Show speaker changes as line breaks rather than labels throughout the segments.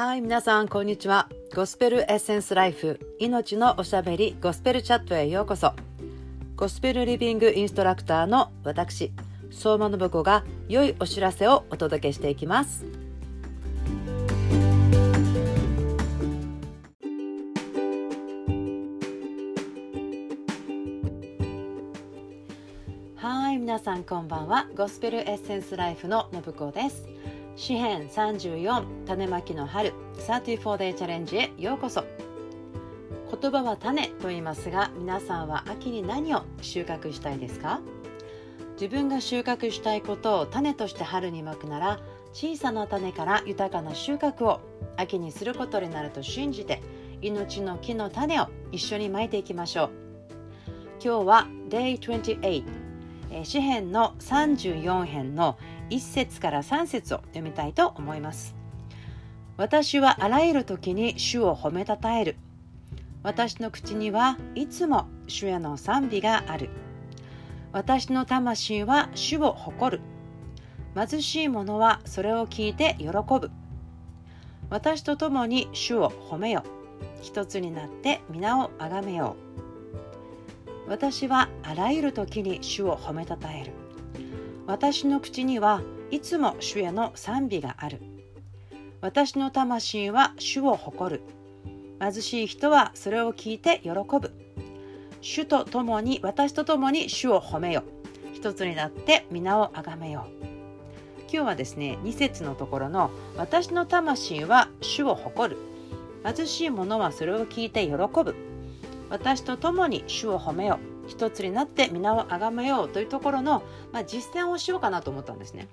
はい皆さんこんにちは。ゴスペルエッセンスライフ命のおしゃべりゴスペルチャットへようこそ。ゴスペルリビングインストラクターの私相馬信子が良いお知らせをお届けしていきます。はい皆さんこんばんは。ゴスペルエッセンスライフの信子です。詩編34種まきの春 34day チャレンジへようこそ。言葉は種と言いますが皆さんは秋に何を収穫したいですか？自分が収穫したいことを種として春にまくなら小さな種から豊かな収穫を秋にすることになると信じて命の木の種を一緒にまいていきましょう。今日は Day28 詩編の34編の1節から3節を読みたいと思います。私はあらゆる時に主を褒めたたえる。私の口にはいつも主への賛美がある。私の魂は主を誇る。貧しい者はそれを聞いて喜ぶ。私と共に主を褒めよ。一つになって皆をあがめよう。私はあらゆる時に主を褒めたたえる。私の口にはいつも主への賛美がある。私の魂は主を誇る。貧しい人はそれを聞いて喜ぶ。主と共に私と共に主を褒めよ一つになって皆をあがめよう。今日はですね2節のところの私の魂は主を誇る。貧しい者はそれを聞いて喜ぶ。私と共に主を褒めよう一つになって皆をあがめようというところの、まあ、実践をしようかなと思ったんですね。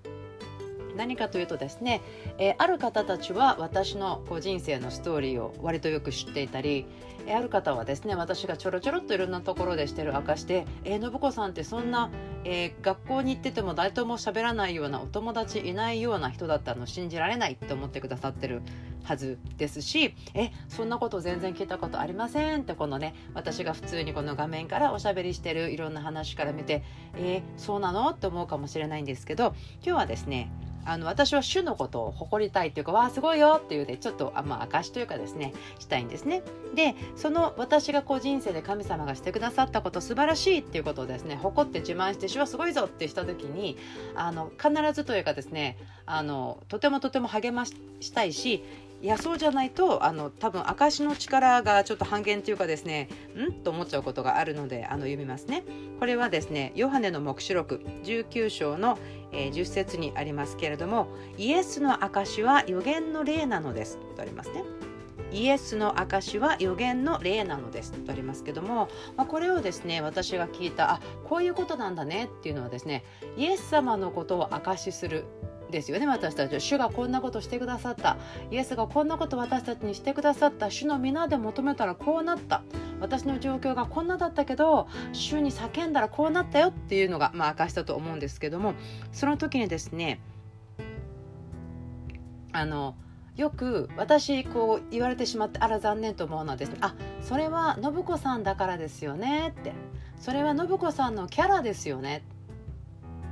何かというとですね、えー、ある方たちは私のこう人生のストーリーを割とよく知っていたり、えー、ある方はですね私がちょろちょろっといろんなところでしてる証しで「えー、信子さんってそんな、えー、学校に行ってても誰とも喋らないようなお友達いないような人だったの信じられない」って思ってくださってるはずですし「えそんなこと全然聞いたことありません」ってこのね私が普通にこの画面からおしゃべりしてるいろんな話から見て「えー、そうなの?」って思うかもしれないんですけど今日はですねあの私は主のことを誇りたいというかわあすごいよっていうでちょっとあ、まあ、証というかですねしたいんですね。でその私がこう人生で神様がしてくださったこと素晴らしいっていうことをですね誇って自慢して主はすごいぞってした時にあの必ずというかですねあのとてもとても励ましたいしいやそうじゃないとあの多分証の力がちょっと半減というかですねん？と思っちゃうことがあるのであの読みますね。これはですねヨハネの黙示録19章の、えー、10節にありますけれどもイエスの証は予言の霊なのですとありますね。イエスの証は予言の霊なのですとありますけども、まあ、これをですね私が聞いたあこういうことなんだねっていうのはですねイエス様のことを証しするですよね。私たちは主がこんなことしてくださった。イエスがこんなこと私たちにしてくださった。主の皆で求めたらこうなった。私の状況がこんなだったけど週に叫んだらこうなったよっていうのが、まあ、証したと思うんですけどもその時にですねあのよく私こう言われてしまってあら残念と思うのはですねあそれは信子さんだからですよねってそれは信子さんのキャラですよねって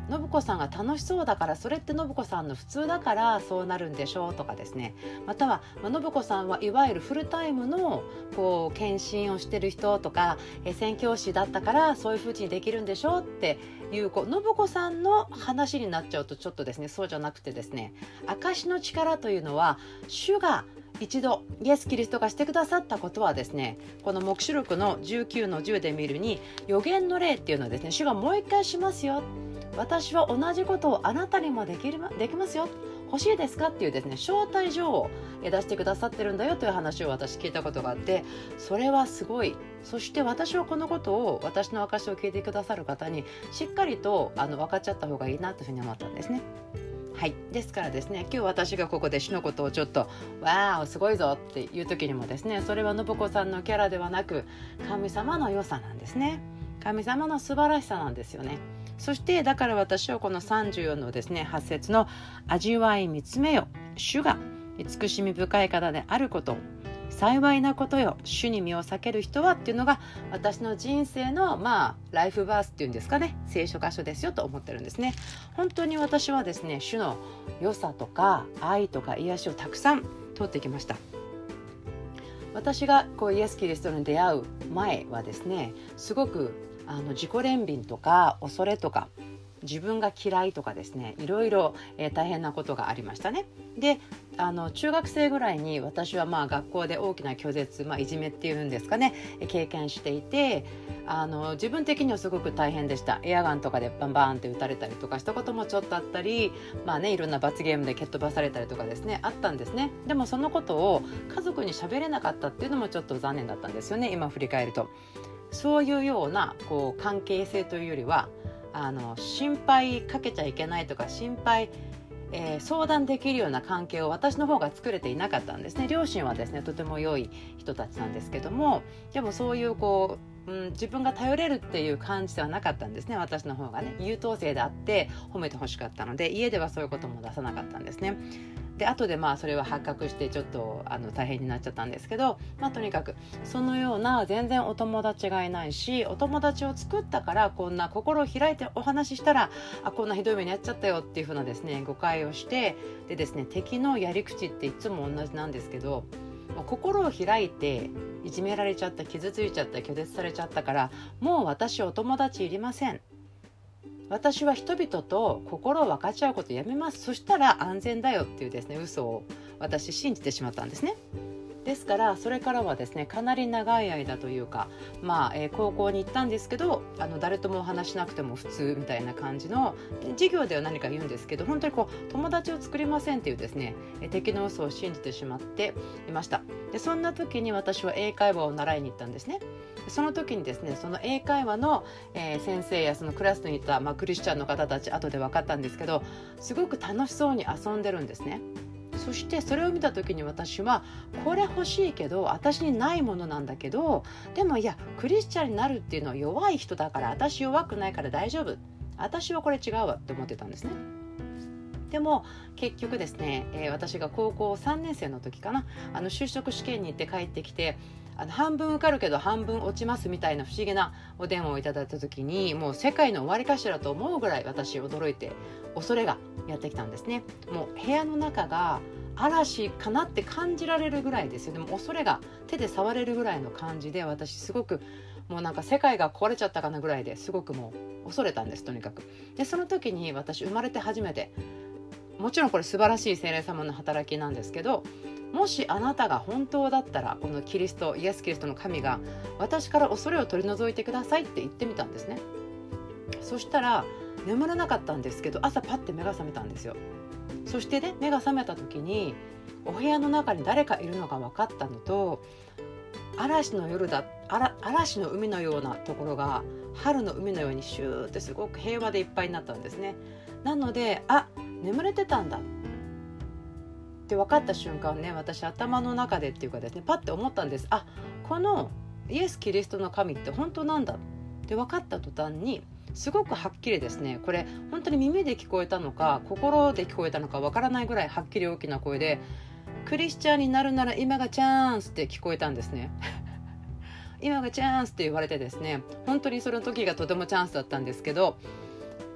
信子さんが楽しそうだからそれって信子さんの普通だからそうなるんでしょうとかですね。または、まあ、信子さんはいわゆるフルタイムのこう検診をしてる人とかえ宣教師だったからそういうふうにできるんでしょうっていうこう信子さんの話になっちゃうとちょっとですねそうじゃなくてですね証の力というのは主が一度イエス・キリストがしてくださったことはですねこの黙示録の19の10で見るに予言の霊っていうのはですね主がもう一回しますよ私は同じことをあなたにもできるできますよ。欲しいですかっていうですね招待状を出してくださってるんだよという話を私聞いたことがあってそれはすごい。そして私はこのことを私の証を聞いてくださる方にしっかりとあの分かっちゃった方がいいなというふうに思ったんですね。はい、ですからですね今日私がここで死のことをちょっと「わあすごいぞ」っていう時にもですねそれは信子さんのキャラではなく神様の良さなんですね。神様の素晴らしさなんですよね。そしてだから私はこの34のですね8節の「味わい見つめよ主が慈しみ深い方であること幸いなことよ主に身を避ける人はっていうのが私の人生のまあライフバースっていうんですかね聖書箇所ですよと思ってるんですね。本当に私はですね主の良さとか愛とか癒しをたくさん通ってきました。私がこうイエス・キリストに出会う前はですねすごくあの自己憐憫とか恐れとか自分が嫌いとかですねいろいろ、えー、大変なことがありましたね。であの中学生ぐらいに私はまあ学校で大きな拒絶、まあ、いじめっていうんですかね経験していてあの自分的にはすごく大変でした。エアガンとかでバンバンって撃たれたりとかしたこともちょっとあったりまあねいろんな罰ゲームで蹴っ飛ばされたりとかですねあったんですね。でもそのことを家族に喋れなかったっていうのもちょっと残念だったんですよね今振り返ると。そういうようなこう関係性というよりはあの心配かけちゃいけないとか心配えー、相談できるような関係を私の方が作れていなかったんですね両親はですねとても良い人たちなんですけどもでもそういうこう、うん、自分が頼れるっていう感じではなかったんですね私の方がね優等生であって褒めてほしかったので家ではそういうことも出さなかったんですね。で後でまあそれは発覚してちょっとあの大変になっちゃったんですけど、まあ、とにかくそのような全然お友達がいないしお友達を作ったからこんな心を開いてお話ししたらあこんなひどい目に遭っちゃったよっていうふうなですね誤解をしてでですね敵のやり口っていつも同じなんですけど心を開いていじめられちゃった傷ついちゃった拒絶されちゃったからもう私お友達いりません。私は人々と心を分かち合うことやめますそしたら安全だよっていうですね嘘を私信じてしまったんですね。ですからそれからはですねかなり長い間というかまあ、えー、高校に行ったんですけどあの誰とも話しなくても普通みたいな感じの授業では何か言うんですけど本当にこう友達を作りませんっていうですね敵の嘘を信じてしまっていましたでそんな時に私は英会話を習いに行ったんですねその時にですねその英会話の、えー、先生やそのクラスにいた、まあ、クリスチャンの方たち後で分かったんですけどすごく楽しそうに遊んでるんですね。そしてそれを見た時に私はこれ欲しいけど私にないものなんだけどでもいやクリスチャンになるっていうのは弱い人だから私弱くないから大丈夫私はこれ違うわって思ってたんですね。でも結局ですね、えー、私が高校3年生の時かなあの就職試験に行って帰ってきてあの半分受かるけど半分落ちますみたいな不思議なお電話をいただいた時にもう世界の終わりかしらと思うぐらい私驚いて恐れがやってきたんですねもう部屋の中が嵐かなって感じられるぐらいですよでも恐れが手で触れるぐらいの感じで私すごくもうなんか世界が壊れちゃったかなぐらいですごくもう恐れたんですとにかく。でその時に私生まれて初めてもちろんこれ素晴らしい精霊様の働きなんですけどもしあなたが本当だったらこのキリストイエス・キリストの神が私から恐れを取り除いてくださいって言ってみたんですね。そしたら眠れなかったんですけど朝パッて目が覚めたんですよ。そしてね目が覚めた時にお部屋の中に誰かいるのが分かったのと嵐の夜だ嵐の海のようなところが春の海のようにシューってすごく平和でいっぱいになったんですね。なのであ眠れてたんだ。って分かった瞬間ね私頭の中でっていうかですねパッて思ったんです。あこのイエス・キリストの神って本当なんだ。って分かった途端にすごくはっきりですねこれ本当に耳で聞こえたのか心で聞こえたのかわからないぐらいはっきり大きな声で「クリスチャンになるなら今がチャンス」って聞こえたんですね。今がチャンスって言われてですね本当にその時がとてもチャンスだったんですけど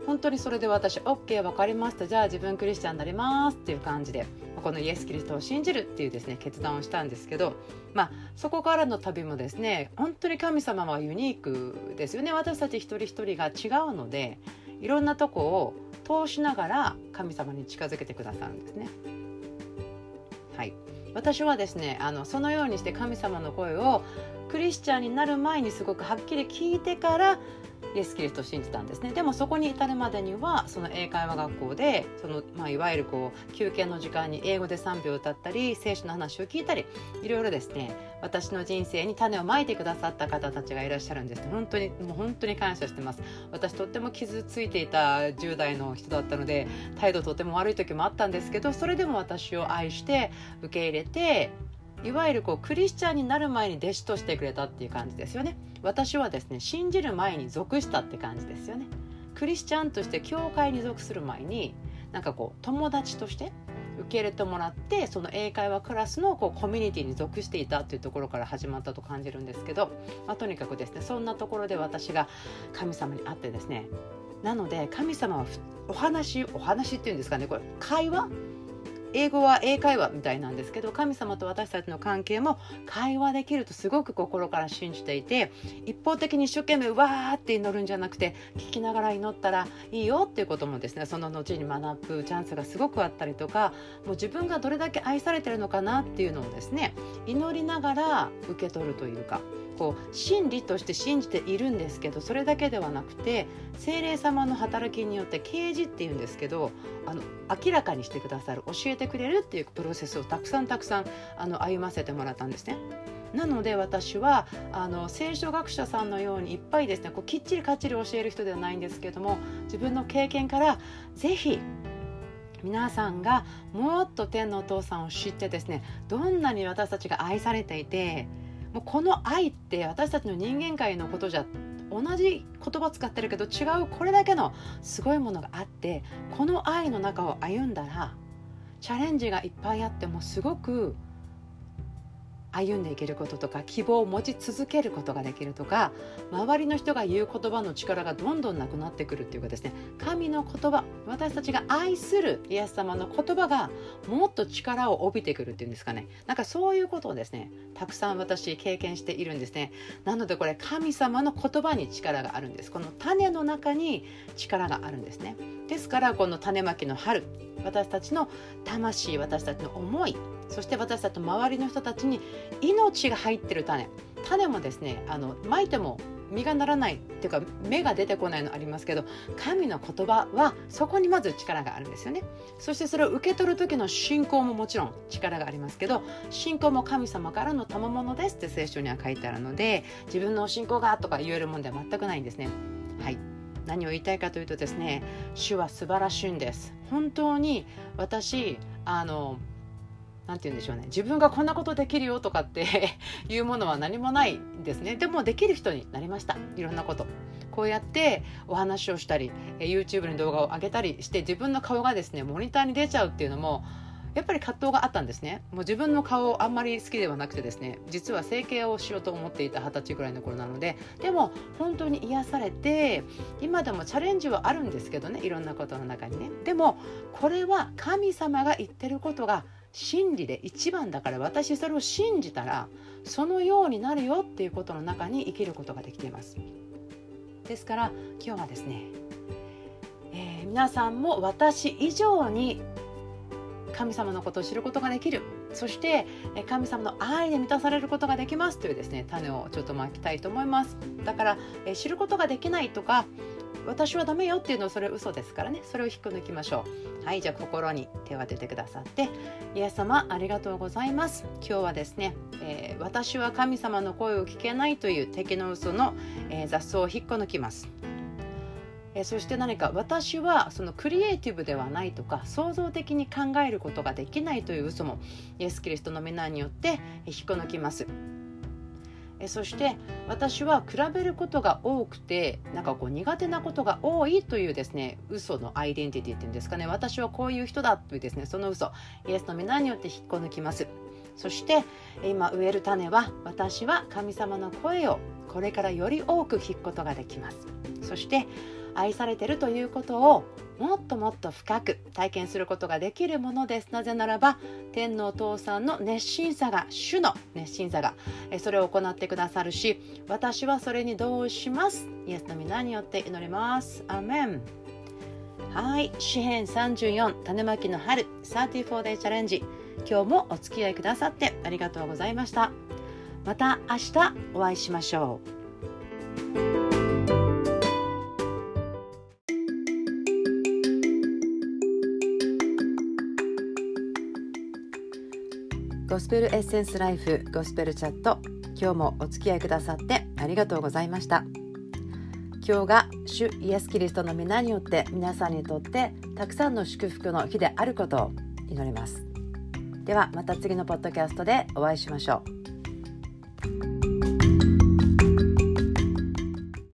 本当にそれで私 OK 分かりました。じゃあ自分クリスチャンになりますっていう感じでこのイエス・キリストを信じるっていうですね決断をしたんですけどまあそこからの旅もですね本当に神様はユニークですよね。私たち一人一人が違うのでいろんなとこを通しながら神様に近づけてくださるんですね。はい。私はですねあのそのようにして神様の声をクリスチャンになる前にすごくはっきり聞いてからイエス・キリストを信じたんですね。でもそこに至るまでにはその英会話学校でその、まあ、いわゆるこう休憩の時間に英語で3秒歌ったり聖書の話を聞いたりいろいろですね私の人生に種をまいてくださった方たちがいらっしゃるんです。本当にもう本当に感謝してます。私とっても傷ついていた10代の人だったので態度とても悪い時もあったんですけどそれでも私を愛して受け入れていわゆるこうクリスチャンになる前に弟子としてくれたっていう感じですよね。私はですね信じる前に属したって感じですよね。クリスチャンとして教会に属する前になんかこう友達として受け入れてもらってその英会話クラスのこうコミュニティに属していたっていうところから始まったと感じるんですけど、まあ、とにかくですねそんなところで私が神様に会ってですねなので神様はお話お話っていうんですかねこれ会話英語は英会話みたいなんですけど神様と私たちの関係も会話できるとすごく心から信じていて一方的に一生懸命わーって祈るんじゃなくて聞きながら祈ったらいいよっていうこともですねその後に学ぶチャンスがすごくあったりとかもう自分がどれだけ愛されてるのかなっていうのをですね祈りながら受け取るというかこう真理として信じているんですけどそれだけではなくて精霊様の働きによって啓示っていうんですけどあの明らかにしてくださる教えてくれるっていうプロセスをたくさんたくさんあの歩ませてもらったんですね。なので私はあの聖書学者さんのようにいっぱいですねこうきっちりかっちり教える人ではないんですけども自分の経験から是非皆さんがもっと天のお父さんを知ってですねどんなに私たちが愛されていてもうこの愛って私たちの人間界のことじゃ同じ言葉使ってるけど違うこれだけのすごいものがあってこの愛の中を歩んだらチャレンジがいっぱいあってもすごく歩んでいけることとか希望を持ち続けることができるとか周りの人が言う言葉の力がどんどんなくなってくるっていうかですね神の言葉私たちが愛するイエス様の言葉がもっと力を帯びてくるっていうんですかね。なんかそういうことをですねたくさん私経験しているんですね。なのでこれ神様の言葉に力があるんです。この種の中に力があるんですね。ですからこの種まきの春私たちの魂私たちの思いそして私たちの周りの人たちに命が入ってる種。種もですねあのまいても実がならないっていうか芽が出てこないのありますけど神の言葉はそこにまず力があるんですよね。そしてそれを受け取る時の信仰ももちろん力がありますけど信仰も神様からの賜物ですって聖書には書いてあるので自分の信仰がとか言えるもんでは全くないんですね。はい。何を言いたいかというとですね主は素晴らしいんです。本当に私あの何て言うんでしょうね。自分がこんなことできるよとかって いうものは何もないんですね。でもできる人になりました。いろんなこと。こうやってお話をしたり YouTube に動画を上げたりして自分の顔がですねモニターに出ちゃうっていうのもやっぱり葛藤があったんですね。もう自分の顔あんまり好きではなくてですね実は整形をしようと思っていた二十歳ぐらいの頃なのででも本当に癒されて今でもチャレンジはあるんですけどねいろんなことの中にね。でもこれは神様が言ってることが真理で一番だから私それを信じたらそのようになるよっていうことの中に生きることができています。ですから今日はですね、えー、皆さんも私以上に神様のことを知ることができる。そして神様の愛で満たされることができますというですね種をちょっとまきたいと思います。だから知ることができないとか私はダメよっていうのはそれ嘘ですからね。それを引っこ抜きましょう。はいじゃあ心に手を当ててくださって。イエス様ありがとうございます。今日はですね、えー、私は神様の声を聞けないという敵の嘘の、えー、雑草を引っこ抜きます。えそして何か私はそのクリエイティブではないとか創造的に考えることができないという嘘もイエス・キリストの皆によって引っこ抜きます。えそして私は比べることが多くてなんかこう苦手なことが多いというですね嘘のアイデンティティっていうんですかね。私はこういう人だというですねその嘘。イエスの皆によって引っこ抜きます。そして今植える種は私は神様の声をこれからより多く聞くことができます。そして愛されてるということをもっともっと深く体験することができるものです。なぜならば天のお父さんの熱心さが主の熱心さがそれを行ってくださるし私はそれに同します。イエスの皆によって祈ります。アメン。はい詩編34種まきの春 34day チャレンジ。今日もお付き合いくださってありがとうございました。また明日お会いしましょう。ゴスペルエッセンスライフゴスペルチャット。今日もお付き合いくださってありがとうございました。今日が主イエス・キリストの皆によって皆さんにとってたくさんの祝福の日であることを祈ります。ではまた次のポッドキャストでお会いしましょう。